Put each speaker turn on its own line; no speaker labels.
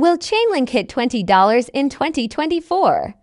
Will Chainlink hit $20 in 2024?